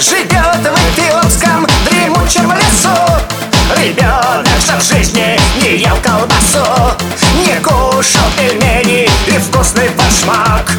живет в эфиопском дремучем лесу Ребенок, что в жизни не ел колбасу. Не кушал пельмени и вкусный башмак.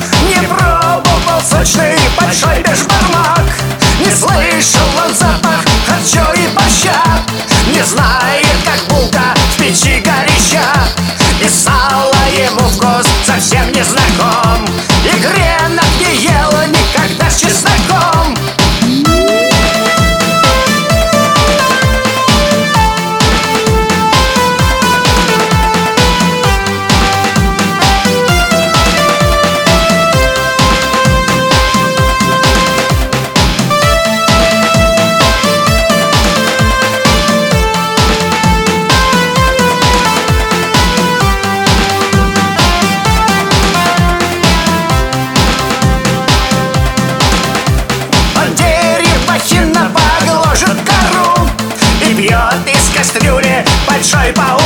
кастрюле Большой паук.